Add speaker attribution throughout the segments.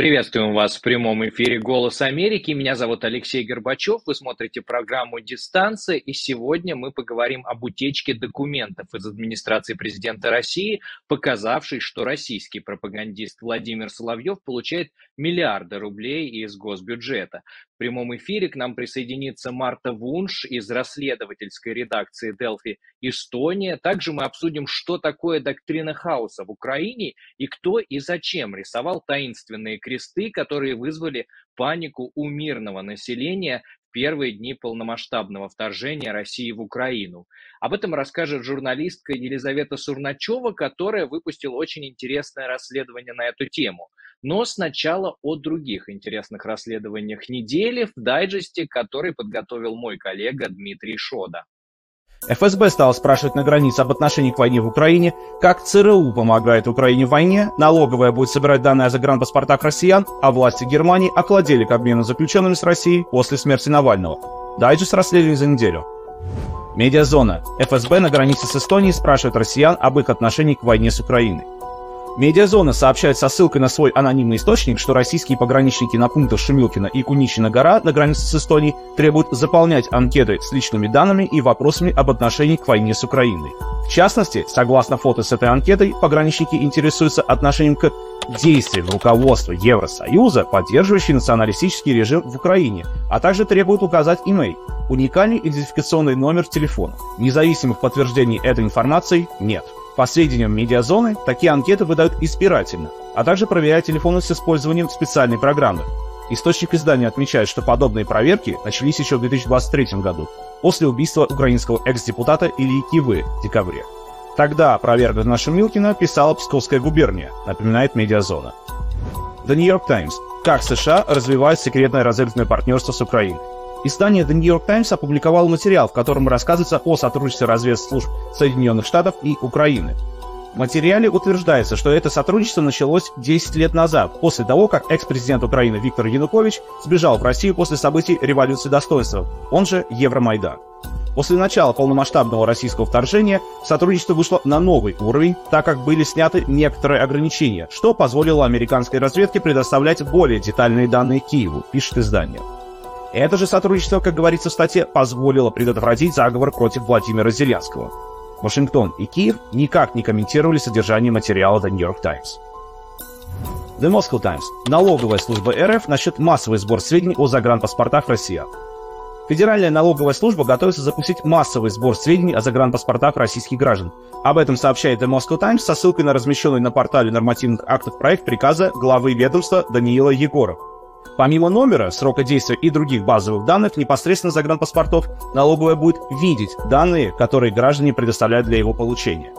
Speaker 1: Приветствуем вас в прямом эфире «Голос Америки». Меня зовут Алексей Горбачев. Вы смотрите программу «Дистанция». И сегодня мы поговорим об утечке документов из администрации президента России, показавшей, что российский пропагандист Владимир Соловьев получает миллиарды рублей из госбюджета. В прямом эфире к нам присоединится Марта Вунш из расследовательской редакции Delphi Эстония. Также мы обсудим, что такое доктрина хаоса в Украине и кто и зачем рисовал таинственные кресты, которые вызвали панику у мирного населения в первые дни полномасштабного вторжения России в Украину. Об этом расскажет журналистка Елизавета Сурначева, которая выпустила очень интересное расследование на эту тему. Но сначала о других интересных расследованиях недели в дайджесте, который подготовил мой коллега Дмитрий Шода.
Speaker 2: ФСБ стал спрашивать на границе об отношении к войне в Украине, как ЦРУ помогает Украине в войне, налоговая будет собирать данные о загранпаспортах россиян, а власти Германии охладели к обмену заключенными с Россией после смерти Навального. Дайджест расследования за неделю. Медиазона. ФСБ на границе с Эстонией спрашивает россиян об их отношении к войне с Украиной. Медиазона сообщает со ссылкой на свой анонимный источник, что российские пограничники на пунктах Шумилкина и Куничина гора на границе с Эстонией требуют заполнять анкеты с личными данными и вопросами об отношении к войне с Украиной. В частности, согласно фото с этой анкетой, пограничники интересуются отношением к действиям руководства Евросоюза, поддерживающей националистический режим в Украине, а также требуют указать имей, уникальный идентификационный номер телефона. Независимых подтверждений этой информации нет. По сведениям медиазоны, такие анкеты выдают избирательно, а также проверяют телефоны с использованием специальной программы. Источник издания отмечает, что подобные проверки начались еще в 2023 году, после убийства украинского экс-депутата Ильи Кивы в декабре. Тогда проверка наша Милкина писала Псковская губерния, напоминает медиазона. The New York Times. Как США развивают секретное разведывательное партнерство с Украиной. Издание The New York Times опубликовало материал, в котором рассказывается о сотрудничестве разведслужб Соединенных Штатов и Украины. В материале утверждается, что это сотрудничество началось 10 лет назад, после того, как экс-президент Украины Виктор Янукович сбежал в Россию после событий революции достоинства, он же Евромайдан. После начала полномасштабного российского вторжения сотрудничество вышло на новый уровень, так как были сняты некоторые ограничения, что позволило американской разведке предоставлять более детальные данные Киеву, пишет издание. Это же сотрудничество, как говорится в статье, позволило предотвратить заговор против Владимира Зеленского. Вашингтон и Киев никак не комментировали содержание материала The New York Times. The Moscow Times. Налоговая служба РФ насчет массовый сбор сведений о загранпаспортах россиян. Федеральная налоговая служба готовится запустить массовый сбор сведений о загранпаспортах российских граждан. Об этом сообщает The Moscow Times со ссылкой на размещенный на портале нормативных актов проект приказа главы ведомства Даниила Егоров. Помимо номера, срока действия и других базовых данных непосредственно загранпаспортов, налоговая будет видеть данные, которые граждане предоставляют для его получения.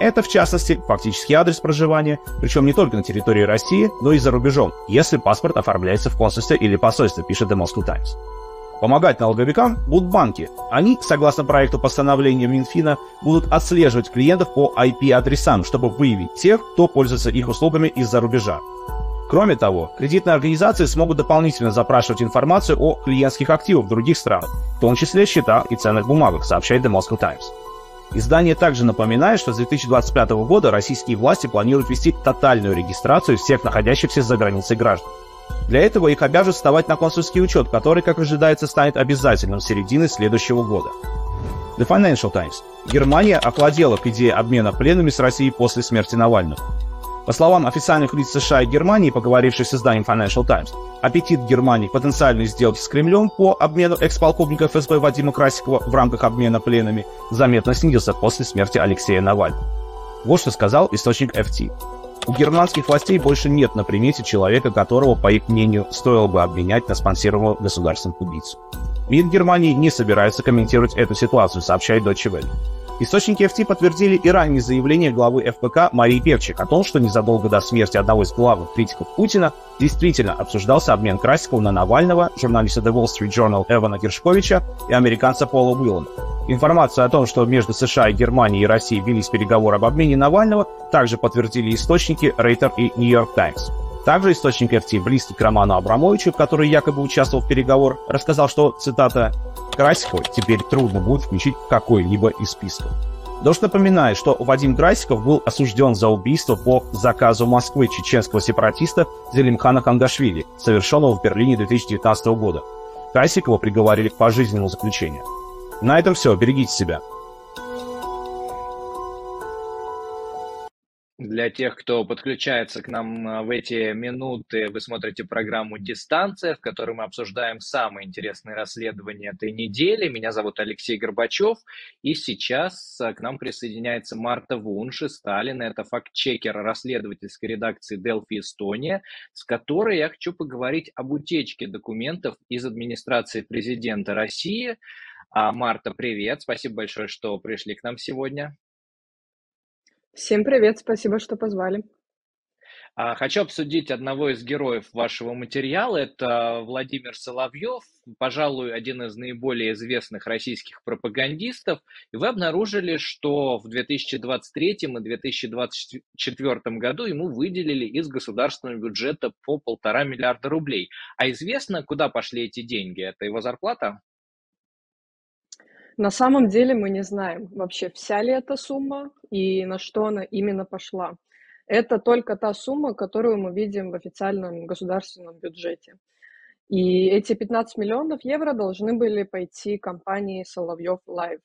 Speaker 2: Это, в частности, фактический адрес проживания, причем не только на территории России, но и за рубежом, если паспорт оформляется в консульстве или посольстве, пишет The Moscow Times. Помогать налоговикам будут банки. Они, согласно проекту постановления Минфина, будут отслеживать клиентов по IP-адресам, чтобы выявить тех, кто пользуется их услугами из-за рубежа. Кроме того, кредитные организации смогут дополнительно запрашивать информацию о клиентских активах в других странах, в том числе счета и ценных бумагах, сообщает The Moscow Times. Издание также напоминает, что с 2025 года российские власти планируют ввести тотальную регистрацию всех находящихся за границей граждан. Для этого их обяжут вставать на консульский учет, который, как ожидается, станет обязательным с середины следующего года. The Financial Times. Германия охладела к идее обмена пленными с Россией после смерти Навального. По словам официальных лиц США и Германии, поговоривших с изданием Financial Times, аппетит Германии потенциальной сделки с Кремлем по обмену экс-полковника ФСБ Вадима Красикова в рамках обмена пленами заметно снизился после смерти Алексея Навального. Вот что сказал источник FT. У германских властей больше нет на примете человека, которого, по их мнению, стоило бы обменять на спонсируемого государственного убийцу. МИД Германии не собирается комментировать эту ситуацию, сообщает Deutsche Welle. Источники FT подтвердили и ранние заявления главы ФПК Марии Певчик о том, что незадолго до смерти одного из главных критиков Путина действительно обсуждался обмен Красикова на Навального, журналиста The Wall Street Journal Эвана Гершковича и американца Пола Уиллана. Информацию о том, что между США и Германией и Россией велись переговоры об обмене Навального, также подтвердили источники Рейтер и New York Times. Также источник FT, близкий к Роману Абрамовичу, который якобы участвовал в переговорах, рассказал, что, цитата, Красиковой теперь трудно будет включить какой-либо из списков. Дождь напоминает, что Вадим Красиков был осужден за убийство по заказу Москвы чеченского сепаратиста Зелимхана Хангашвили, совершенного в Берлине 2019 года. Красикова приговорили к пожизненному заключению. На этом все. Берегите себя.
Speaker 1: Для тех, кто подключается к нам а, в эти минуты, вы смотрите программу «Дистанция», в которой мы обсуждаем самые интересные расследования этой недели. Меня зовут Алексей Горбачев, и сейчас а, к нам присоединяется Марта Вунши Сталин. Это фактчекер расследовательской редакции «Делфи Эстония», с которой я хочу поговорить об утечке документов из администрации президента России. А, Марта, привет! Спасибо большое, что пришли к нам сегодня.
Speaker 3: Всем привет, спасибо, что позвали.
Speaker 1: А, хочу обсудить одного из героев вашего материала. Это Владимир Соловьев, пожалуй, один из наиболее известных российских пропагандистов. И вы обнаружили, что в 2023 и 2024 году ему выделили из государственного бюджета по полтора миллиарда рублей. А известно, куда пошли эти деньги? Это его зарплата?
Speaker 3: На самом деле мы не знаем вообще, вся ли эта сумма и на что она именно пошла. Это только та сумма, которую мы видим в официальном государственном бюджете. И эти 15 миллионов евро должны были пойти компании Соловьев Лайв.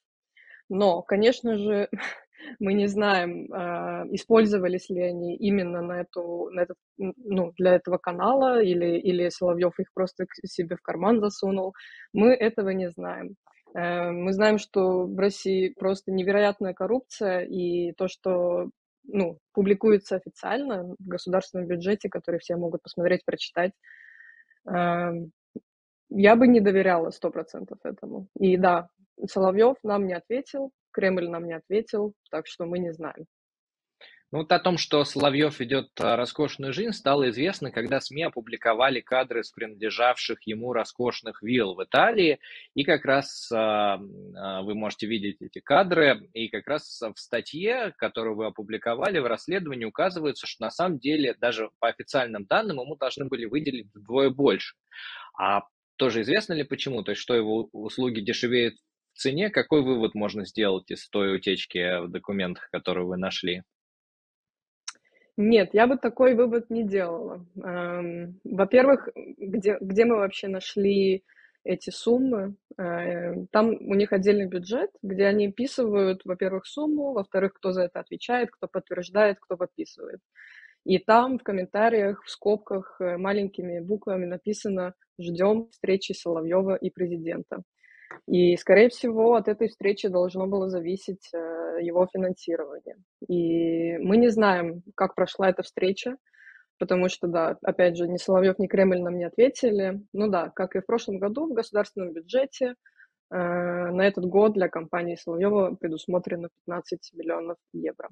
Speaker 3: Но, конечно же, мы не знаем, э, использовались ли они именно на эту, на этот, ну, для этого канала, или, или Соловьев их просто себе в карман засунул. Мы этого не знаем. Э, мы знаем, что в России просто невероятная коррупция, и то, что ну, публикуется официально в государственном бюджете, который все могут посмотреть, прочитать, эм, я бы не доверяла сто процентов этому. И да, Соловьев нам не ответил, Кремль нам не ответил, так что мы не знаем.
Speaker 1: Ну, вот о том, что Соловьев ведет а, роскошную жизнь, стало известно, когда СМИ опубликовали кадры с принадлежавших ему роскошных вилл в Италии. И как раз а, а, вы можете видеть эти кадры. И как раз в статье, которую вы опубликовали в расследовании, указывается, что на самом деле даже по официальным данным ему должны были выделить вдвое больше. А тоже известно ли почему? То есть, что его услуги дешевеют в цене? Какой вывод можно сделать из той утечки в документах, которую вы нашли?
Speaker 3: Нет, я бы такой вывод не делала. Эм, во-первых, где, где мы вообще нашли эти суммы? Э, там у них отдельный бюджет, где они описывают, во-первых, сумму, во-вторых, кто за это отвечает, кто подтверждает, кто подписывает. И там в комментариях, в скобках э, маленькими буквами написано «Ждем встречи Соловьева и президента». И, скорее всего, от этой встречи должно было зависеть э, его финансирование. И мы не знаем, как прошла эта встреча, потому что, да, опять же, ни Соловьев, ни Кремль нам не ответили. Ну да, как и в прошлом году в государственном бюджете э, на этот год для компании Соловьева предусмотрено 15 миллионов евро.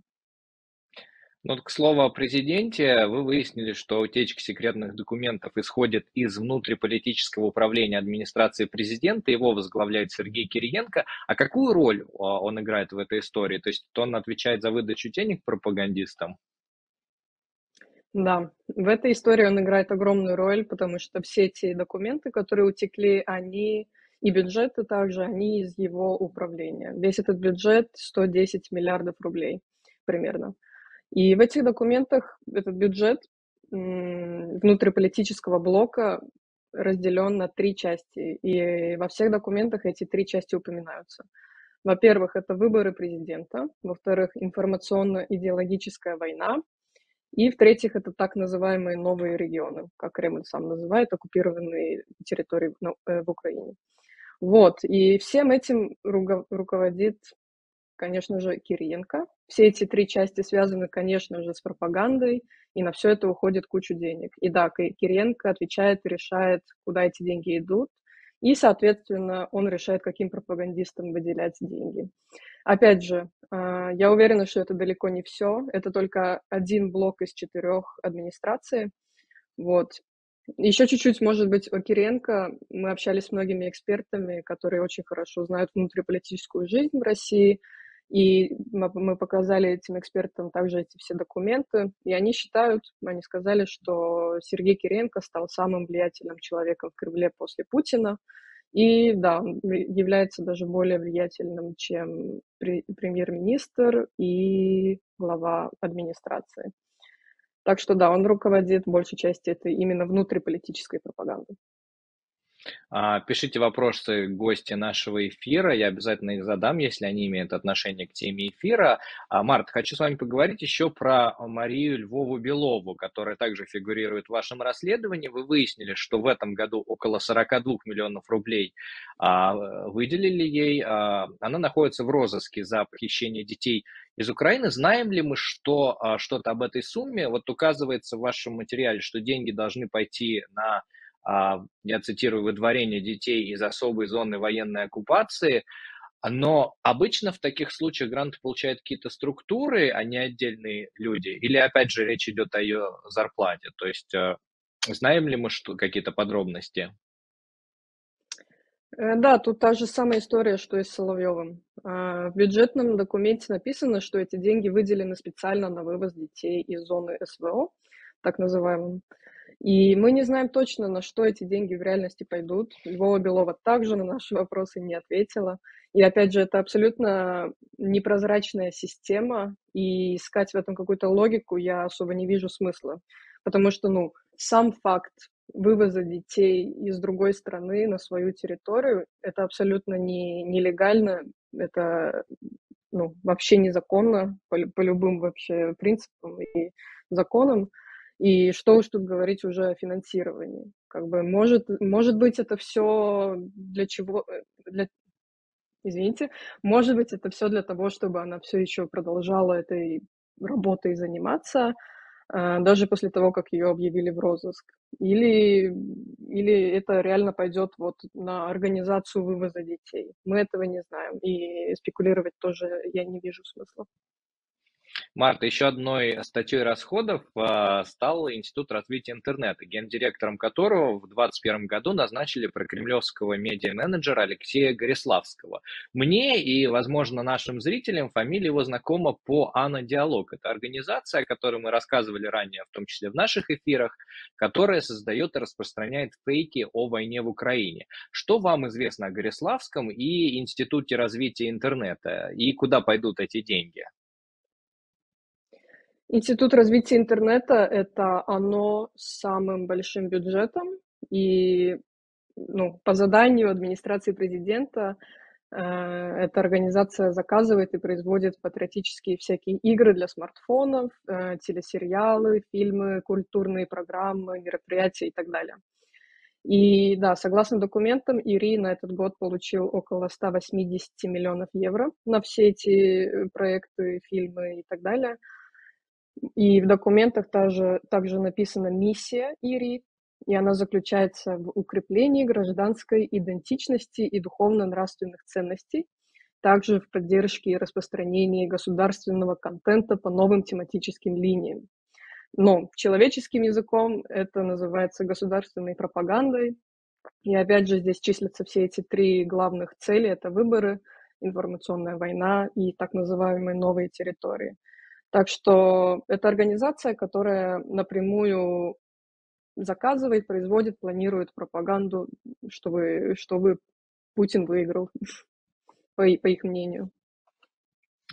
Speaker 1: Ну, к слову о президенте, вы выяснили, что утечка секретных документов исходит из внутриполитического управления администрации президента, его возглавляет Сергей Кириенко. А какую роль а, он играет в этой истории? То есть он отвечает за выдачу денег пропагандистам?
Speaker 3: Да, в этой истории он играет огромную роль, потому что все эти документы, которые утекли, они и бюджеты также, они из его управления. Весь этот бюджет 110 миллиардов рублей примерно. И в этих документах этот бюджет внутриполитического блока разделен на три части, и во всех документах эти три части упоминаются. Во-первых, это выборы президента, во-вторых, информационно-идеологическая война, и в-третьих, это так называемые новые регионы, как Кремль сам называет, оккупированные территории ну, э, в Украине. Вот, и всем этим руководит конечно же, Кириенко. Все эти три части связаны, конечно же, с пропагандой, и на все это уходит кучу денег. И да, Кириенко отвечает и решает, куда эти деньги идут, и, соответственно, он решает, каким пропагандистам выделять деньги. Опять же, а, я уверена, что это далеко не все. Это только один блок из четырех администраций. Вот. Еще чуть-чуть, может быть, о Кириенко. Мы общались с многими экспертами, которые очень хорошо знают внутриполитическую жизнь в России, и мы показали этим экспертам также эти все документы, и они считают, они сказали, что Сергей Кириенко стал самым влиятельным человеком в Кремле после Путина, И да, он является даже более влиятельным, чем премьер-министр и глава администрации. Так что да, он руководит большей частью этой именно внутриполитической пропаганды.
Speaker 1: А, пишите вопросы гости нашего эфира, я обязательно их задам, если они имеют отношение к теме эфира. А, Март, хочу с вами поговорить еще про Марию Львову-Белову, которая также фигурирует в вашем расследовании. Вы выяснили, что в этом году около 42 миллионов рублей а, выделили ей. Она находится в розыске за похищение детей из Украины. Знаем ли мы что, что-то об этой сумме? Вот указывается в вашем материале, что деньги должны пойти на я цитирую, выдворение детей из особой зоны военной оккупации, но обычно в таких случаях гранты получают какие-то структуры, а не отдельные люди, или опять же речь идет о ее зарплате, то есть э, знаем ли мы что, какие-то подробности?
Speaker 3: Э, да, тут та же самая история, что и с Соловьевым. А, в бюджетном документе написано, что эти деньги выделены специально на вывоз детей из зоны СВО, так называемым. И мы не знаем точно, на что эти деньги в реальности пойдут. Львова Белова также на наши вопросы не ответила. И опять же, это абсолютно непрозрачная система, и искать в этом какую-то логику я особо не вижу смысла. Потому что, ну, сам факт вывоза детей из другой страны на свою территорию, это абсолютно не, нелегально, это ну, вообще незаконно по, по любым вообще принципам и законам. И что уж тут говорить уже о финансировании. Как бы может, может быть, это все для чего, э, для, извините, может быть, это все для того, чтобы она все еще продолжала этой работой заниматься, а, даже после того, как ее объявили в розыск. Или, или это реально пойдет вот на организацию вывоза детей. Мы этого не знаем, и спекулировать тоже я не вижу смысла.
Speaker 1: Марта, еще одной статьей расходов а, стал Институт развития интернета, гендиректором которого в 2021 году назначили прокремлевского медиа-менеджера Алексея Гориславского. Мне и, возможно, нашим зрителям фамилия его знакома по Ана Диалог. Это организация, о которой мы рассказывали ранее, в том числе в наших эфирах, которая создает и распространяет фейки о войне в Украине. Что вам известно о Гориславском и Институте развития интернета? И куда пойдут эти деньги?
Speaker 3: Институт развития интернета – это оно с самым большим бюджетом, и ну, по заданию администрации президента э, эта организация заказывает и производит патриотические всякие игры для смартфонов, э, телесериалы, фильмы, культурные программы, мероприятия и так далее. И да, согласно документам, ИРИ на этот год получил около 180 миллионов евро на все эти э, проекты, фильмы и так далее – и в документах также, также написана миссия ИРИ, и она заключается в укреплении гражданской идентичности и духовно-нравственных ценностей, также в поддержке и распространении государственного контента по новым тематическим линиям. Но человеческим языком это называется государственной пропагандой. И опять же здесь числятся все эти три главных цели. Это выборы, информационная война и так называемые новые территории – так что это организация, которая напрямую заказывает, производит, планирует пропаганду, чтобы, чтобы Путин выиграл, по, по их мнению.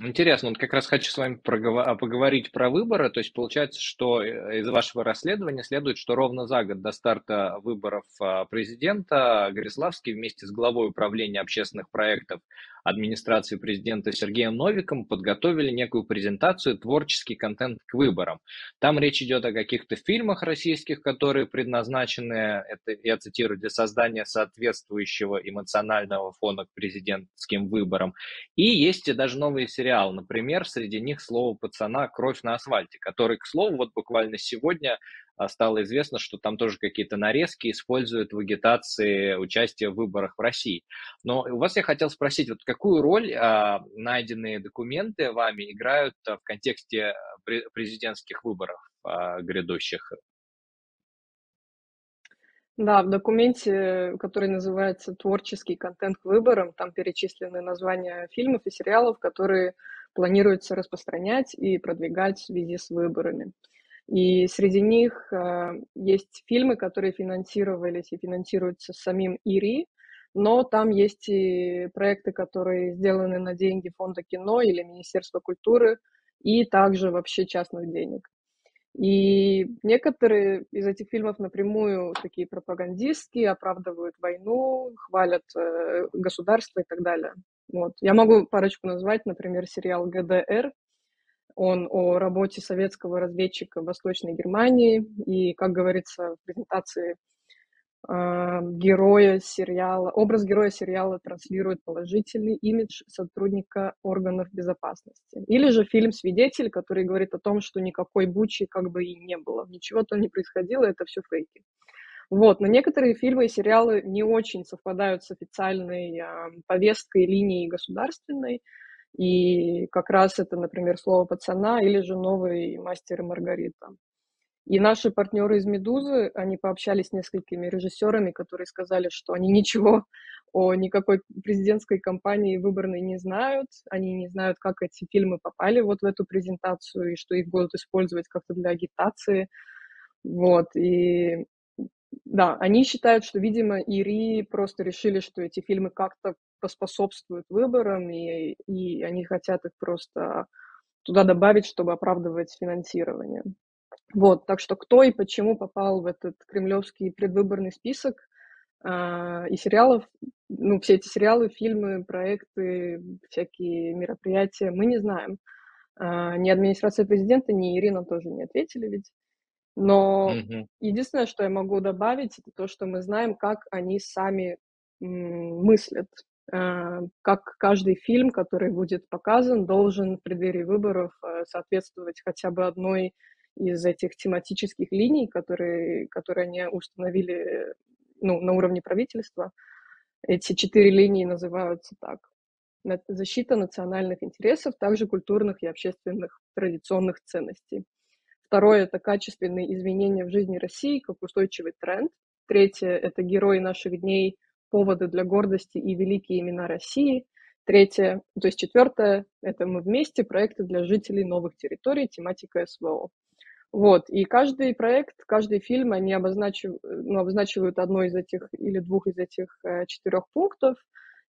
Speaker 1: Интересно, вот как раз хочу с вами поговорить про выборы. То есть получается, что э, из вашего расследования следует, что ровно за год до старта выборов а, президента Гориславский вместе с главой управления общественных проектов администрации президента Сергеем Новиком подготовили некую презентацию «Творческий контент к выборам». Там речь идет о каких-то фильмах российских, которые предназначены, это я цитирую, для создания соответствующего эмоционального фона к президентским выборам. И есть даже новый сериал, например, среди них «Слово пацана. Кровь на асфальте», который, к слову, вот буквально сегодня стало известно, что там тоже какие-то нарезки используют в агитации участия в выборах в России. Но у вас я хотел спросить, вот какую роль а, найденные документы вами играют а, в контексте президентских выборов а, грядущих?
Speaker 3: Да, в документе, который называется «Творческий контент к выборам», там перечислены названия фильмов и сериалов, которые планируется распространять и продвигать в связи с выборами. И среди них э, есть фильмы, которые финансировались и финансируются самим ИРИ, но там есть и проекты, которые сделаны на деньги Фонда кино или Министерства культуры, и также вообще частных денег. И некоторые из этих фильмов напрямую такие пропагандистские, оправдывают войну, хвалят э, государство и так далее. Вот. Я могу парочку назвать, например, сериал ГДР. Он о работе советского разведчика в Восточной Германии. И, как говорится в презентации а, героя сериала, образ героя сериала транслирует положительный имидж сотрудника органов безопасности. Или же фильм «Свидетель», который говорит о том, что никакой бучи как бы и не было, ничего там не происходило, это все фейки. Вот, но некоторые фильмы и сериалы не очень совпадают с официальной э, повесткой линии государственной, и как раз это, например, «Слово пацана» или же «Новый мастер и Маргарита». И наши партнеры из «Медузы», они пообщались с несколькими режиссерами, которые сказали, что они ничего о никакой президентской кампании выборной не знают, они не знают, как эти фильмы попали вот в эту презентацию, и что их будут использовать как-то для агитации. Вот, и да, они считают, что, видимо, ИРИ просто решили, что эти фильмы как-то поспособствуют выборам, и, и они хотят их просто туда добавить, чтобы оправдывать финансирование. Вот, так что кто и почему попал в этот кремлевский предвыборный список э, и сериалов, ну, все эти сериалы, фильмы, проекты, всякие мероприятия, мы не знаем. Э, ни администрация президента, ни Ирина тоже не ответили ведь. Но mm-hmm. единственное, что я могу добавить, это то, что мы знаем, как они сами мыслят, э, как каждый фильм, который будет показан, должен в преддверии выборов э, соответствовать хотя бы одной из этих тематических линий, которые, которые они установили ну, на уровне правительства. Эти четыре линии называются так. Защита национальных интересов, также культурных и общественных традиционных ценностей. Второе – это качественные изменения в жизни России как устойчивый тренд. Третье – это герои наших дней, поводы для гордости и великие имена России. Третье, то есть четвертое – это мы вместе, проекты для жителей новых территорий, тематика СВО. Вот, и каждый проект, каждый фильм, они обозначив, ну, обозначивают одно из этих или двух из этих э, четырех пунктов,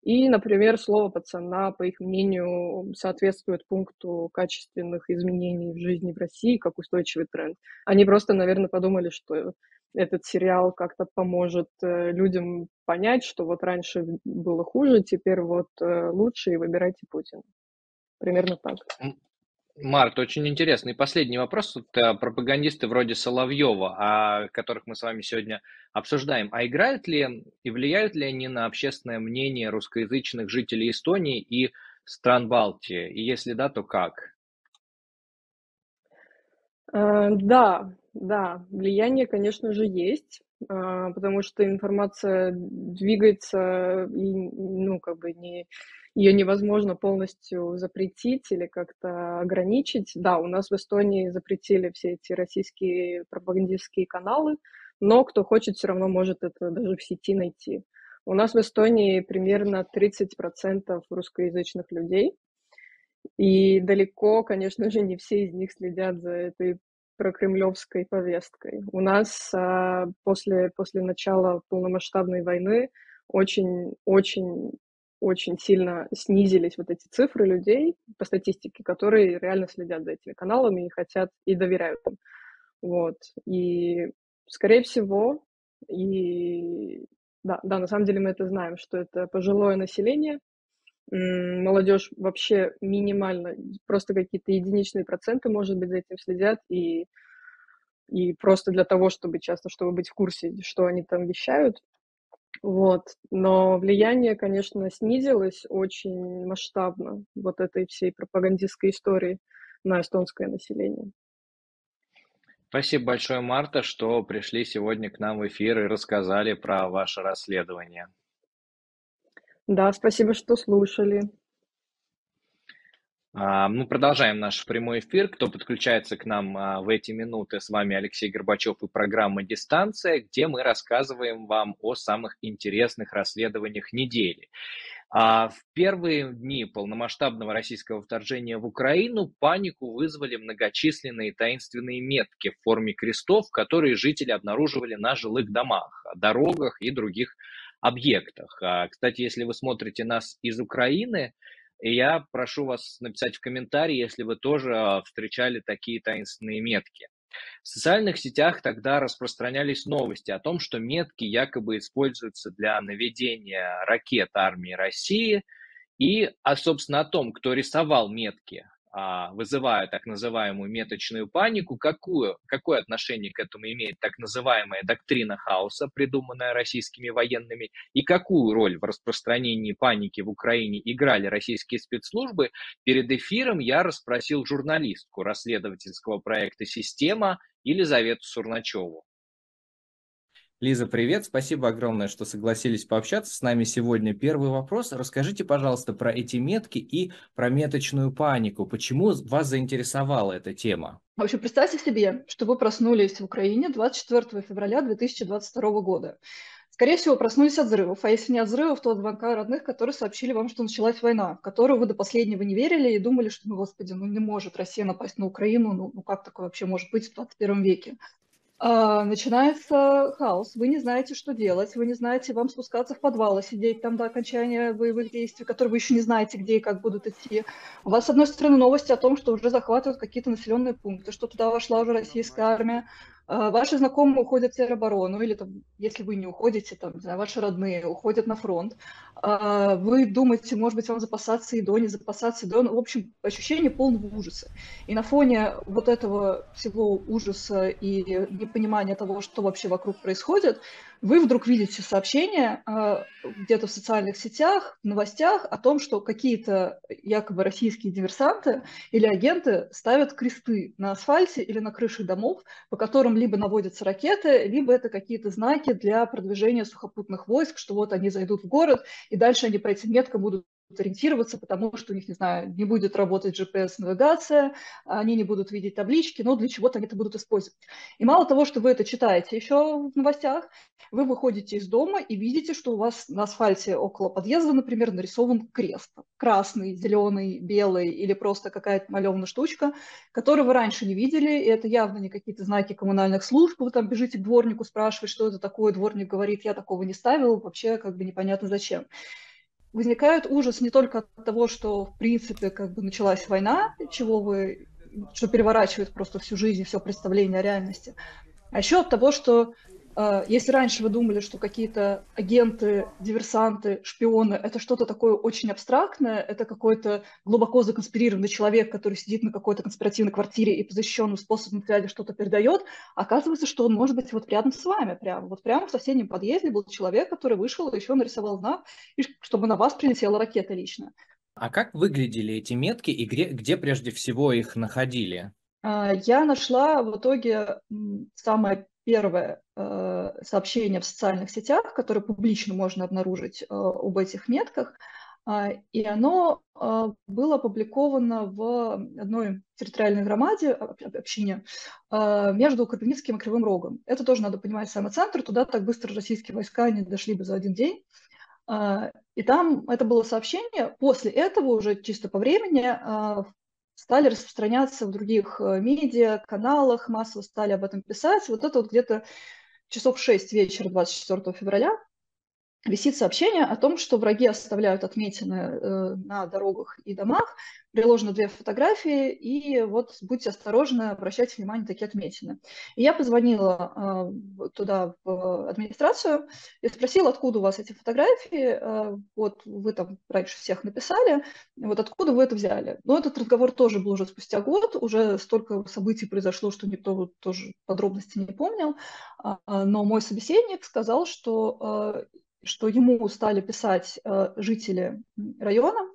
Speaker 3: и, например, слово «пацана», по их мнению, соответствует пункту качественных изменений в жизни в России как устойчивый тренд. Они просто, наверное, подумали, что этот сериал как-то поможет э, людям понять, что вот раньше было хуже, теперь вот э, лучше, и выбирайте Путина. Примерно так.
Speaker 1: Март, очень интересный. последний вопрос. Тут э, пропагандисты вроде Соловьева, о которых мы с вами сегодня обсуждаем. А играют ли и влияют ли они на общественное мнение русскоязычных жителей Эстонии и стран Балтии? И если да, то как?
Speaker 3: Э, да, да, влияние, конечно же, есть, э, потому что информация двигается и, ну, как бы не ее невозможно полностью запретить или как-то ограничить. Да, у нас в Эстонии запретили все эти российские пропагандистские каналы, но кто хочет, все равно может это даже в сети найти. У нас в Эстонии примерно 30% русскоязычных людей, и далеко, конечно же, не все из них следят за этой прокремлевской повесткой. У нас а, после, после начала полномасштабной войны очень-очень очень сильно снизились вот эти цифры людей по статистике, которые реально следят за этими каналами и хотят и доверяют им. Вот. И, скорее всего, и да, да, на самом деле мы это знаем, что это пожилое население, молодежь вообще минимально, просто какие-то единичные проценты, может быть, за этим следят, и, и просто для того, чтобы часто, чтобы быть в курсе, что они там вещают, вот. Но влияние, конечно, снизилось очень масштабно вот этой всей пропагандистской истории на эстонское население.
Speaker 1: Спасибо большое, Марта, что пришли сегодня к нам в эфир и рассказали про ваше расследование.
Speaker 3: Да, спасибо, что слушали.
Speaker 1: А, мы продолжаем наш прямой эфир. Кто подключается к нам а, в эти минуты, с вами Алексей Горбачев и программа «Дистанция», где мы рассказываем вам о самых интересных расследованиях недели. А в первые дни полномасштабного российского вторжения в Украину панику вызвали многочисленные таинственные метки в форме крестов, которые жители обнаруживали на жилых домах, дорогах и других объектах. Кстати, если вы смотрите нас из Украины, я прошу вас написать в комментарии, если вы тоже встречали такие таинственные метки. В социальных сетях тогда распространялись новости о том, что метки якобы используются для наведения ракет армии России, и, а, собственно, о том, кто рисовал метки, а, вызывая так называемую меточную панику, какую, какое отношение к этому имеет так называемая доктрина хаоса, придуманная российскими военными, и какую роль в распространении паники в Украине играли российские спецслужбы, перед эфиром я расспросил журналистку расследовательского проекта «Система» Елизавету Сурначеву.
Speaker 4: Лиза, привет. Спасибо огромное, что согласились пообщаться с нами сегодня. Первый вопрос. Расскажите, пожалуйста, про эти метки и про меточную панику. Почему вас заинтересовала эта тема?
Speaker 5: В общем, представьте себе, что вы проснулись в Украине 24 февраля 2022 года. Скорее всего, проснулись от взрывов, а если не от взрывов, то от звонка родных, которые сообщили вам, что началась война, в которую вы до последнего не верили и думали, что, ну, господи, ну не может Россия напасть на Украину, ну, ну как такое вообще может быть в 21 веке? А, начинается хаос. Вы не знаете, что делать, вы не знаете, вам спускаться в подвал, сидеть там до окончания боевых действий, которые вы еще не знаете, где и как будут идти. У вас, с одной стороны, новости о том, что уже захватывают какие-то населенные пункты, что туда вошла уже российская армия, ваши знакомые уходят в тероборону, или там, если вы не уходите, там, знаю, ваши родные уходят на фронт. А, вы думаете, может быть, вам запасаться едой, не запасаться едой. Ну, в общем, ощущение полного ужаса. И на фоне вот этого всего ужаса и непонимания того, что вообще вокруг происходит, вы вдруг видите сообщение э, где-то в социальных сетях, в новостях о том, что какие-то якобы российские диверсанты или агенты ставят кресты на асфальте или на крыше домов, по которым либо наводятся ракеты, либо это какие-то знаки для продвижения сухопутных войск, что вот они зайдут в город, и дальше они по этим меткам будут ориентироваться, потому что у них, не знаю, не будет работать GPS-навигация, они не будут видеть таблички, но для чего-то они это будут использовать. И мало того, что вы это читаете еще в новостях, вы выходите из дома и видите, что у вас на асфальте около подъезда, например, нарисован крест. Красный, зеленый, белый или просто какая-то малевная штучка, которую вы раньше не видели, и это явно не какие-то знаки коммунальных служб, вы там бежите к дворнику, спрашиваете, что это такое, дворник говорит, я такого не ставил, вообще как бы непонятно зачем возникает ужас не только от того, что, в принципе, как бы началась война, чего вы, что переворачивает просто всю жизнь, все представление о реальности, а еще от того, что если раньше вы думали, что какие-то агенты, диверсанты, шпионы – это что-то такое очень абстрактное, это какой-то глубоко законспирированный человек, который сидит на какой-то конспиративной квартире и по защищенным способам связи что-то передает, оказывается, что он может быть вот рядом с вами, прямо. Вот прямо в соседнем подъезде был человек, который вышел и еще нарисовал знак, чтобы на вас прилетела ракета лично.
Speaker 4: А как выглядели эти метки и где, где прежде всего их находили?
Speaker 5: А, я нашла в итоге самое первое э, сообщение в социальных сетях, которое публично можно обнаружить э, об этих метках, э, и оно э, было опубликовано в одной территориальной громаде, общине, э, между Кропивницким и Кривым Рогом. Это тоже надо понимать самый центр, туда так быстро российские войска не дошли бы за один день. И там это было сообщение. После этого уже чисто по времени стали распространяться в других э, медиа, каналах, массово стали об этом писать. Вот это вот где-то часов 6 вечера 24 февраля висит сообщение о том, что враги оставляют отметины э, на дорогах и домах, приложены две фотографии, и вот будьте осторожны, обращайте внимание на такие отметины. И я позвонила э, туда, в администрацию, и спросила, откуда у вас эти фотографии, э, вот вы там раньше всех написали, вот откуда вы это взяли. Но этот разговор тоже был уже спустя год, уже столько событий произошло, что никто тоже подробности не помнил, а, но мой собеседник сказал, что что ему стали писать э, жители района,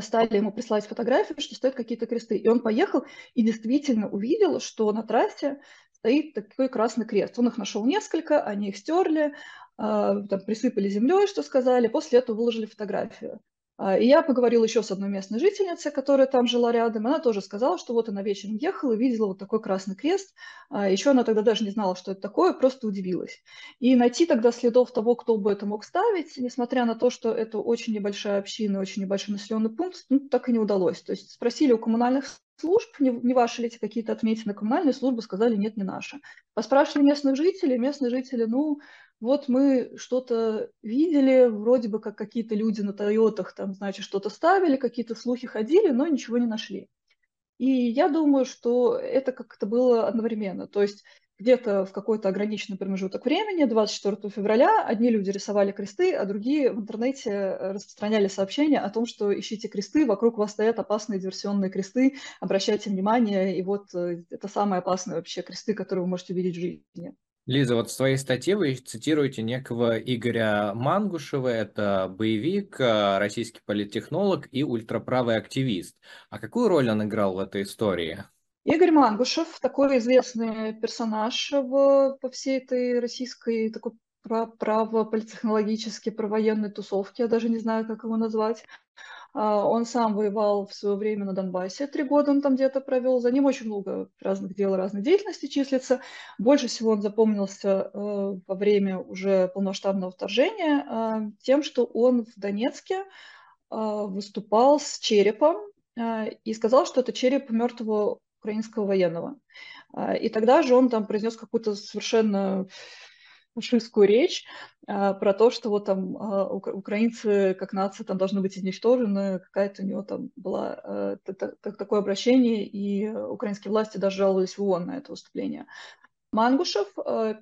Speaker 5: стали ему присылать фотографии, что стоят какие-то кресты. И он поехал и действительно увидел, что на трассе стоит такой красный крест. Он их нашел несколько, они их стерли, э, там, присыпали землей, что сказали, после этого выложили фотографию. А, и я поговорила еще с одной местной жительницей, которая там жила рядом. Она тоже сказала, что вот она вечером ехала и видела вот такой красный крест. А, еще она тогда даже не знала, что это такое, просто удивилась. И найти тогда следов того, кто бы это мог ставить, несмотря на то, что это очень небольшая община, очень небольшой населенный пункт, ну, так и не удалось. То есть спросили у коммунальных служб, не, не ваши ли эти какие-то отметины, коммунальные службы сказали, нет, не наши. Поспрашивали местных жителей, местные жители, ну, вот мы что-то видели, вроде бы как какие-то люди на Тойотах там, значит, что-то ставили, какие-то слухи ходили, но ничего не нашли. И я думаю, что это как-то было одновременно. То есть где-то в какой-то ограниченный промежуток времени, 24 февраля, одни люди рисовали кресты, а другие в интернете распространяли сообщения о том, что ищите кресты, вокруг вас стоят опасные диверсионные кресты, обращайте внимание, и вот э, это самые опасные вообще кресты, которые вы можете видеть в жизни.
Speaker 4: Лиза, вот в своей статье вы цитируете некого Игоря Мангушева, это боевик, э, российский политтехнолог и ультраправый активист. А какую роль он играл в этой истории?
Speaker 5: Игорь Мангушев, такой известный персонаж в, по всей этой российской такой право-политтехнологической, провоенной тусовке, я даже не знаю, как его назвать. А, он сам воевал в свое время на Донбассе, три года он там где-то провел. За ним очень много разных дел, разной деятельности числится. Больше всего он запомнился э, во время уже полномасштабного вторжения э, тем, что он в Донецке э, выступал с черепом и сказал, что это череп мертвого украинского военного. И тогда же он там произнес какую-то совершенно фашистскую речь а, про то, что вот там а, украинцы как нация там должны быть изничтожены, какая-то у него там была такое обращение, и украинские власти даже жаловались в ООН на это выступление. Мангушев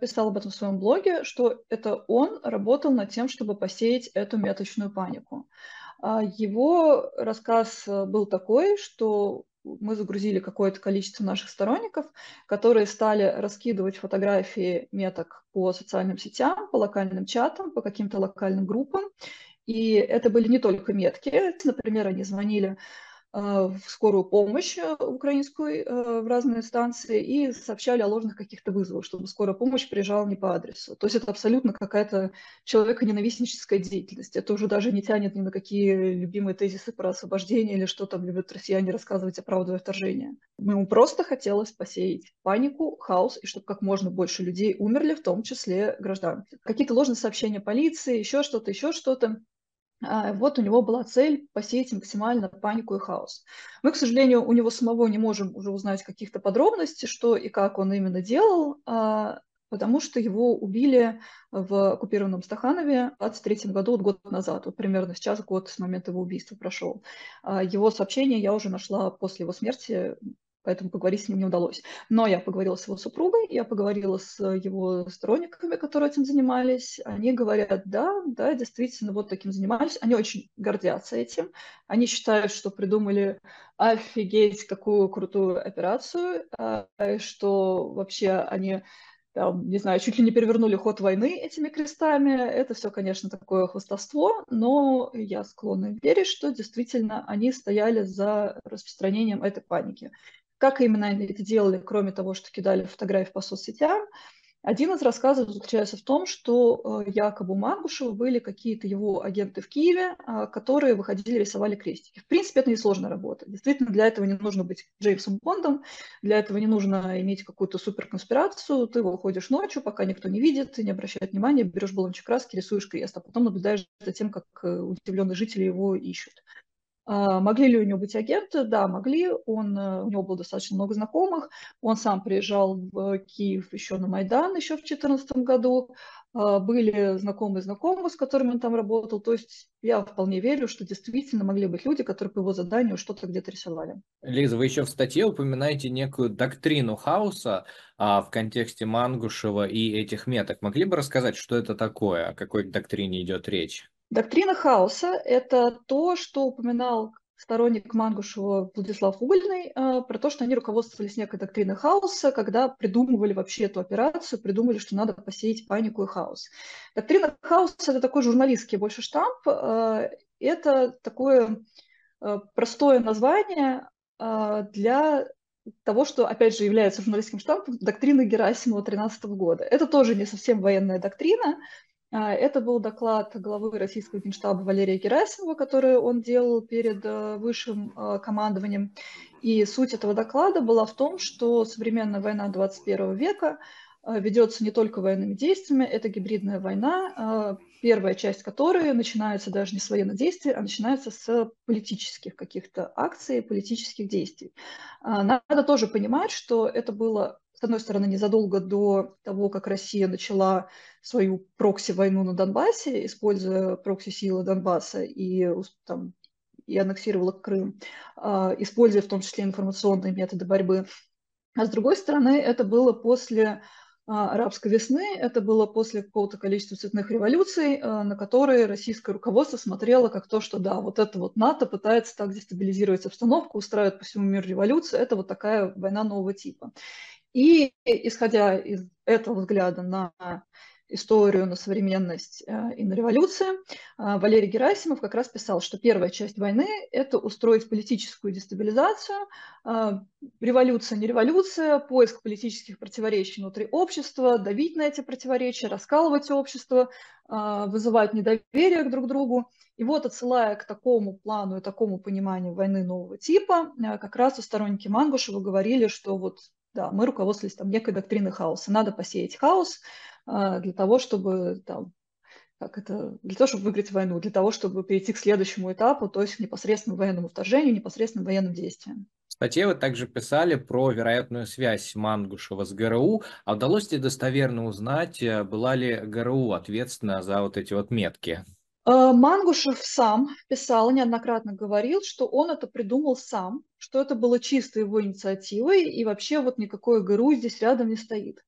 Speaker 5: писал об этом в своем блоге, что это он работал над тем, чтобы посеять эту меточную панику. Его рассказ был такой, что мы загрузили какое-то количество наших сторонников, которые стали раскидывать фотографии меток по социальным сетям, по локальным чатам, по каким-то локальным группам. И это были не только метки. Например, они звонили в скорую помощь э, украинскую э, в разные станции и сообщали о ложных каких-то вызовах, чтобы скорая помощь приезжала не по адресу. То есть это абсолютно какая-то человеконенавистническая деятельность. Это уже даже не тянет ни на какие любимые тезисы про освобождение или что там любят россияне рассказывать, оправдывая вторжение. Ему просто хотелось посеять панику, хаос, и чтобы как можно больше людей умерли, в том числе гражданки. Какие-то ложные сообщения полиции, еще что-то, еще что-то. А, вот у него была цель посеять максимально панику и хаос. Мы, к сожалению, у него самого не можем уже узнать каких-то подробностей, что и как он именно делал, а, потому что его убили в оккупированном Стаханове в 23 году, вот год назад, вот примерно сейчас год с момента его убийства прошел. А, его сообщение я уже нашла после его смерти, поэтому поговорить с ним не удалось. Но я поговорила с его супругой, я поговорила с его сторонниками, которые этим занимались. Они говорят, да, да, действительно, вот таким занимались. Они очень гордятся этим. Они считают, что придумали офигеть какую крутую операцию, а, что вообще они там, не знаю, чуть ли не перевернули ход войны этими крестами. Это все, конечно, такое хвостовство, но я склонна верить, что действительно они стояли за распространением этой паники. Как именно они это делали, кроме того, что кидали фотографии по соцсетям? Один из рассказов заключается в том, что э, якобы у Мангушева были какие-то его агенты в Киеве, а, которые выходили, рисовали крестики. В принципе, это несложная работа. Действительно, для этого не нужно быть Джеймсом Бондом, для этого не нужно иметь какую-то суперконспирацию. Ты выходишь ночью, пока никто не видит, ты не обращает внимания, берешь баллончик краски, рисуешь крест, а потом наблюдаешь за тем, как э, удивленные жители его ищут. А, могли ли у него быть агенты? Да, могли. Он, э, у него было достаточно много знакомых. Он сам приезжал в Киев еще на Майдан, еще в 2014 году. А, были знакомые знакомые, с которыми он там работал. То есть я вполне верю, что действительно могли быть люди, которые по его заданию что-то где-то рисовали.
Speaker 4: Лиза, вы еще в статье упоминаете некую доктрину хаоса а, в контексте Мангушева и этих меток. Могли бы рассказать, что это такое, о какой доктрине идет речь?
Speaker 5: Доктрина хаоса – это то, что упоминал сторонник Мангушева Владислав Угольный э, про то, что они руководствовались некой доктриной хаоса, когда придумывали вообще эту операцию, придумали, что надо посеять панику и хаос. Доктрина хаоса – это такой журналистский больше штамп. Э, это такое э, простое название для того, что, опять же, является журналистским штампом доктрины Герасимова 13 года. Это тоже не совсем военная доктрина, это был доклад главы российского генштаба Валерия Герасимова, который он делал перед э, высшим э, командованием. И суть этого доклада была в том, что современная война 21 века э, ведется не только военными действиями, это гибридная война, первая часть которой начинается даже не с военных действий, а начинается с политических каких-то акций, политических действий. А, надо тоже понимать, что это было с одной стороны, незадолго до того, как Россия начала свою прокси-войну на Донбассе, используя прокси-силы Донбасса и, там, и аннексировала Крым, а, используя в том числе информационные методы борьбы. А с другой стороны, это было после а, арабской весны, это было после какого-то количества цветных революций, а, на которые российское руководство смотрело как то, что да, вот это вот НАТО пытается так дестабилизировать обстановку, устраивает по всему миру революцию, это вот такая война нового типа. И исходя из этого взгляда на историю, на современность э, и на революцию, э, Валерий Герасимов как раз писал, что первая часть войны – это устроить политическую дестабилизацию, э, революция, не революция, поиск политических противоречий внутри общества, давить на эти противоречия, раскалывать общество, вызывать недоверие к друг другу. И вот, отсылая к такому плану и такому пониманию войны нового типа, как раз у сторонники Мангушева говорили, что вот да, мы руководствовались там некой доктриной хаоса. Надо посеять хаос а, для того, чтобы там, как это, для того, чтобы выиграть войну, для того, чтобы перейти к следующему этапу, то есть к непосредственному военному вторжению, непосредственным военным действиям.
Speaker 4: В статье вы также писали про вероятную связь Мангушева с ГРУ. А удалось ли достоверно узнать, э, была ли ГРУ ответственна за вот эти вот метки?
Speaker 5: Э, Мангушев сам писал, неоднократно говорил, что он это придумал сам, что это было чисто его инициативой, и вообще вот никакой ГРУ здесь рядом не стоит.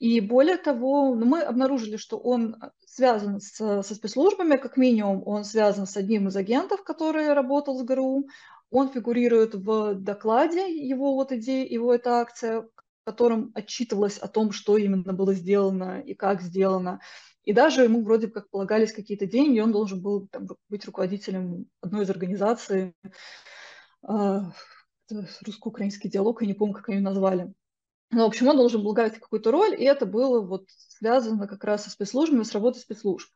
Speaker 5: И более того, ну, мы обнаружили, что он связан с, со спецслужбами, как минимум он связан с одним из агентов, который работал с ГРУ, он фигурирует в докладе его вот идеи, его эта акция, в котором отчитывалось о том, что именно было сделано и как сделано. И даже ему вроде как полагались какие-то деньги, он должен был там, быть руководителем одной из организаций, э, русско-украинский диалог, я не помню, как они назвали. Но, в общем, он должен был играть какую-то роль, и это было вот связано как раз со спецслужбами, с работой спецслужб.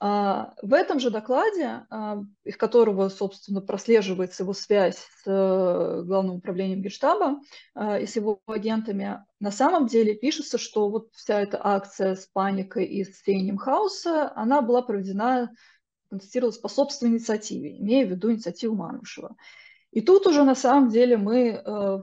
Speaker 5: А, в этом же докладе, а, из которого, собственно, прослеживается его связь с э, Главным управлением Генштаба а, и с его агентами, на самом деле пишется, что вот вся эта акция с паникой и с сеянием хаоса, она была проведена, констатировалась по собственной инициативе, имея в виду инициативу Манушева. И тут уже на самом деле мы э,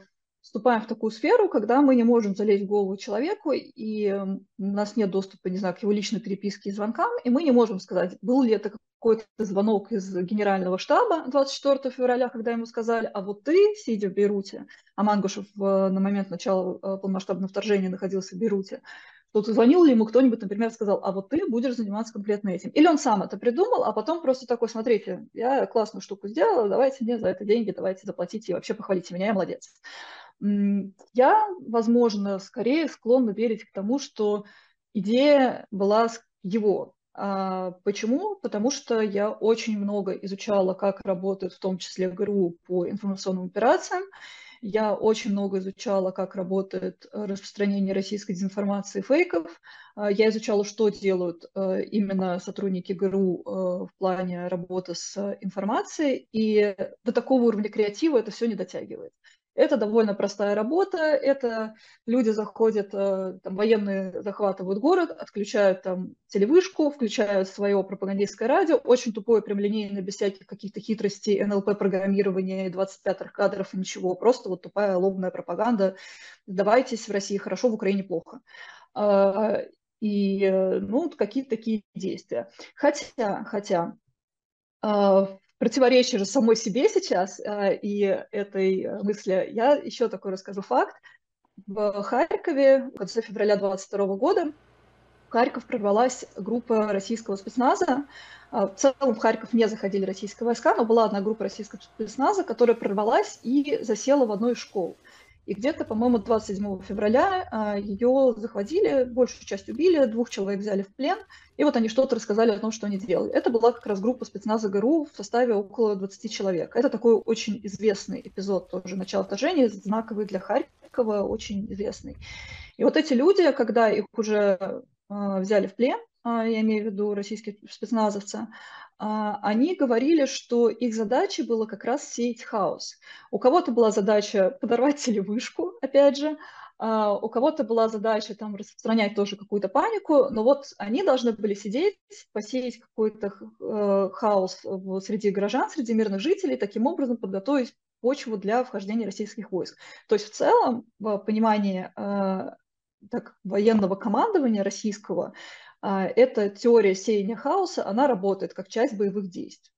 Speaker 5: вступаем в такую сферу, когда мы не можем залезть в голову человеку, и у нас нет доступа, не знаю, к его личной переписке и звонкам, и мы не можем сказать, был ли это какой-то звонок из генерального штаба 24 февраля, когда ему сказали, а вот ты, сидя в Бейруте, а Мангушев на момент начала э, полномасштабного вторжения находился в Бейруте, что звонил ли ему кто-нибудь, например, сказал, а вот ты будешь заниматься конкретно этим. Или он сам это придумал, а потом просто такой, смотрите, я классную штуку сделал, давайте мне за это деньги, давайте заплатите и вообще похвалите меня, я молодец. Я, возможно, скорее склонна верить к тому, что идея была его. А почему? Потому что я очень много изучала, как работает в том числе ГРУ по информационным операциям. Я очень много изучала, как работает распространение российской дезинформации и фейков. А, я изучала, что делают э, именно сотрудники ГРУ э, в плане работы с информацией, и до такого уровня креатива это все не дотягивает. Это довольно простая работа. Это люди заходят, э, там, военные захватывают город, отключают там телевышку, включают свое пропагандистское радио. Очень тупое, прямолинейное, без всяких каких-то хитростей, НЛП-программирования, 25-х кадров и ничего. Просто вот тупая лобная пропаганда. Сдавайтесь, в России хорошо, в Украине плохо. А, и, э, ну, какие-то такие действия. Хотя, хотя, а, противоречие же самой себе сейчас э, и этой э, мысли, я еще такой расскажу факт. В Харькове в конце февраля 22 года в Харьков прорвалась группа российского спецназа. Э, в целом в Харьков не заходили российские войска, но была одна группа российского спецназа, которая прорвалась и засела в одной из школ. И где-то, по-моему, 27 февраля а, ее захватили, большую часть убили, двух человек взяли в плен, и вот они что-то рассказали о том, что они делали. Это была как раз группа спецназа ГРУ в составе около 20 человек. Это такой очень известный эпизод тоже начала вторжения, знаковый для Харькова, очень известный. И вот эти люди, когда их уже а, взяли в плен, а, я имею в виду российские спецназовцы, они говорили, что их задачей было как раз сеять хаос. У кого-то была задача подорвать телевышку, опять же, а, у кого-то была задача там распространять тоже какую-то панику, но вот они должны были сидеть, посеять какой-то э, хаос среди горожан, среди мирных жителей, таким образом подготовить почву для вхождения российских войск. То есть в целом, в понимании э, так, военного командования российского, эта теория сеяния хаоса, она работает как часть боевых действий.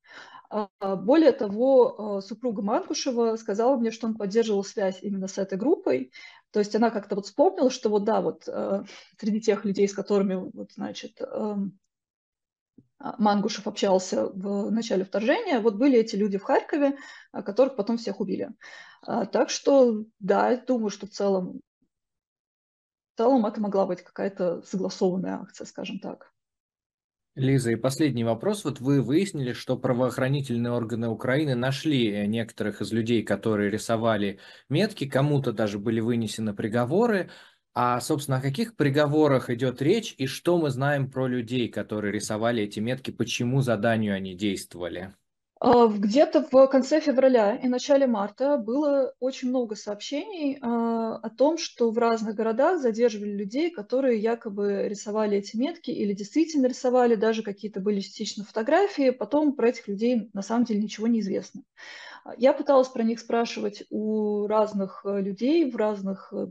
Speaker 5: А, более того, супруга Манкушева сказала мне, что он поддерживал связь именно с этой группой, то есть она как-то вот вспомнила, что вот да, вот среди тех людей, с которыми, вот, значит, Мангушев общался в начале вторжения, вот были эти люди в Харькове, которых потом всех убили. А, так что, да, думаю, что в целом, в целом это могла быть какая-то согласованная акция, скажем так.
Speaker 4: Лиза, и последний вопрос. Вот вы выяснили, что правоохранительные органы Украины нашли некоторых из людей, которые рисовали метки, кому-то даже были вынесены приговоры. А, собственно, о каких приговорах идет речь и что мы знаем про людей, которые рисовали эти метки, почему заданию они действовали?
Speaker 5: А, где-то в конце февраля и начале марта было очень много сообщений а, о том, что в разных городах задерживали людей, которые якобы рисовали эти метки или действительно рисовали, даже какие-то были частично фотографии. Потом про этих людей на самом деле ничего не известно. Я пыталась про них спрашивать у разных э, людей в разных, э,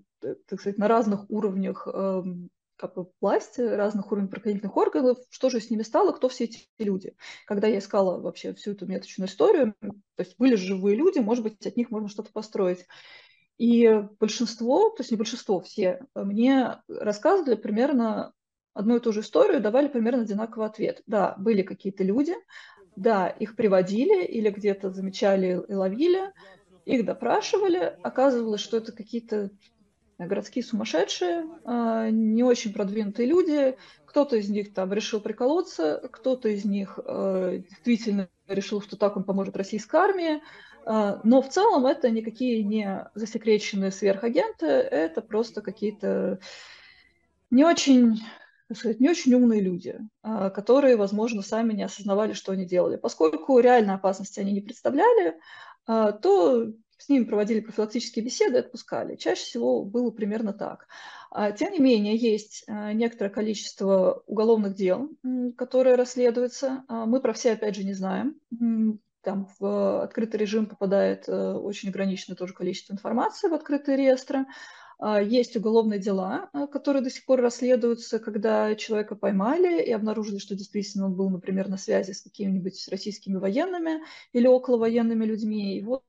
Speaker 5: так сказать, на разных уровнях эм, как бы власти разных уровней правоохранительных органов, что же с ними стало, кто все эти люди. Когда я искала вообще всю эту меточную историю, то есть были живые люди, может быть, от них можно что-то построить. И большинство, то есть не большинство, все мне рассказывали примерно одну и ту же историю, давали примерно одинаковый ответ. Да, были какие-то люди, да, их приводили или где-то замечали и ловили, их допрашивали, оказывалось, что это какие-то городские сумасшедшие, а, не очень продвинутые люди. Кто-то из них там решил приколоться, кто-то из них а, действительно решил, что так он поможет российской армии. А, но в целом это никакие не засекреченные сверхагенты, это просто какие-то не очень сказать, не очень умные люди, которые, возможно, сами не осознавали, что они делали. Поскольку реальной опасности они не представляли, то с ними проводили профилактические беседы отпускали. Чаще всего было примерно так. А, тем не менее, есть а, некоторое количество уголовных дел, которые расследуются. А, мы про все, опять же, не знаем. Там в открытый режим попадает э, очень ограниченное тоже количество информации в открытые реестры. А, есть уголовные дела, а, которые до сих пор расследуются, когда человека поймали и обнаружили, что действительно он был, например, на связи с какими-нибудь российскими военными или околовоенными людьми. И вот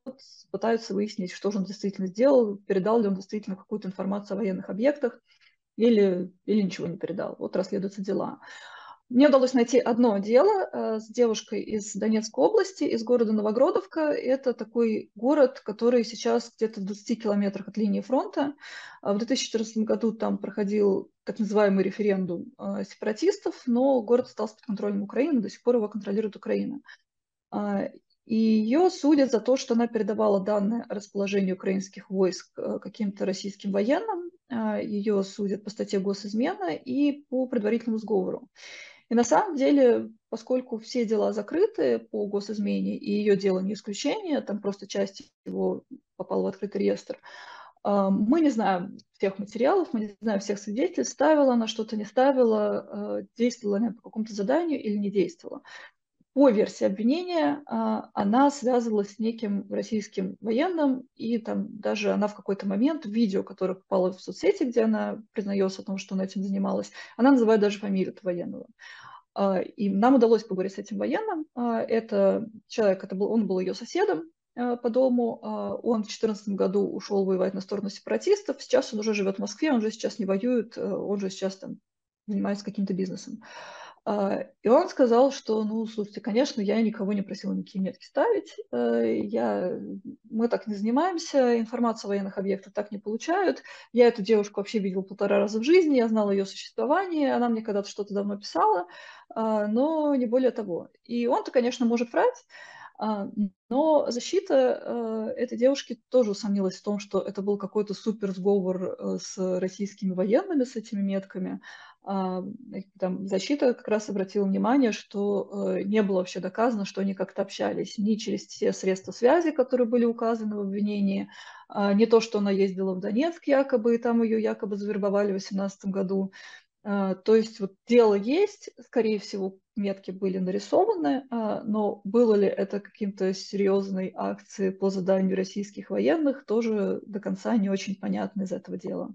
Speaker 5: пытаются выяснить, что же он действительно сделал, передал ли он действительно какую-то информацию о военных объектах или, или ничего не передал. Вот расследуются дела. Мне удалось найти одно дело э, с девушкой из Донецкой области, из города Новогродовка. Это такой город, который сейчас где-то в 20 километрах от линии фронта. А в 2014 году там проходил так называемый референдум э, сепаратистов, но город остался под контролем Украины, до сих пор его контролирует Украина. А, и ее судят за то, что она передавала данные о расположении украинских войск э, каким-то российским военным. А, ее судят по статье госизмена и по предварительному сговору. И на самом деле, поскольку все дела закрыты по госизмене, и ее дело не исключение, там просто часть его попала в открытый реестр, а, мы не знаем всех материалов, мы не знаем всех свидетелей, ставила она что-то, не ставила, а, действовала она по какому-то заданию или не действовала по версии обвинения а, она связывалась с неким российским военным, и там даже она в какой-то момент видео, которое попало в соцсети, где она признается о том, что она этим занималась, она называет даже фамилию этого военного. А, и нам удалось поговорить с этим военным. А, это человек, это был, он был ее соседом по дому. Он в 2014 году ушел воевать на сторону сепаратистов. Сейчас он уже живет в Москве, он уже сейчас не воюет, он же сейчас там занимается каким-то бизнесом. А, и он сказал, что, ну, слушайте, конечно, я никого не просила никакие метки ставить, э, я, мы так не занимаемся, информацию о военных объектах так не получают. Я эту девушку вообще видел полтора раза в жизни, я знала ее существование, она мне когда-то что-то давно писала, а, но не более того. И он-то, конечно, может врать, а, но защита э, этой девушки тоже усомнилась в том, что это был какой-то супер сговор э, с российскими военными, с этими метками. А, там, защита как раз обратила внимание, что э, не было вообще доказано, что они как-то общались ни через те средства связи, которые были указаны в обвинении, а, не то, что она ездила в Донецк якобы, и там ее якобы завербовали в 2018 году, А, то есть вот дело есть, скорее всего, метки были нарисованы, но было ли это каким-то серьезной акцией по заданию российских военных, тоже до конца не очень понятно из этого дела.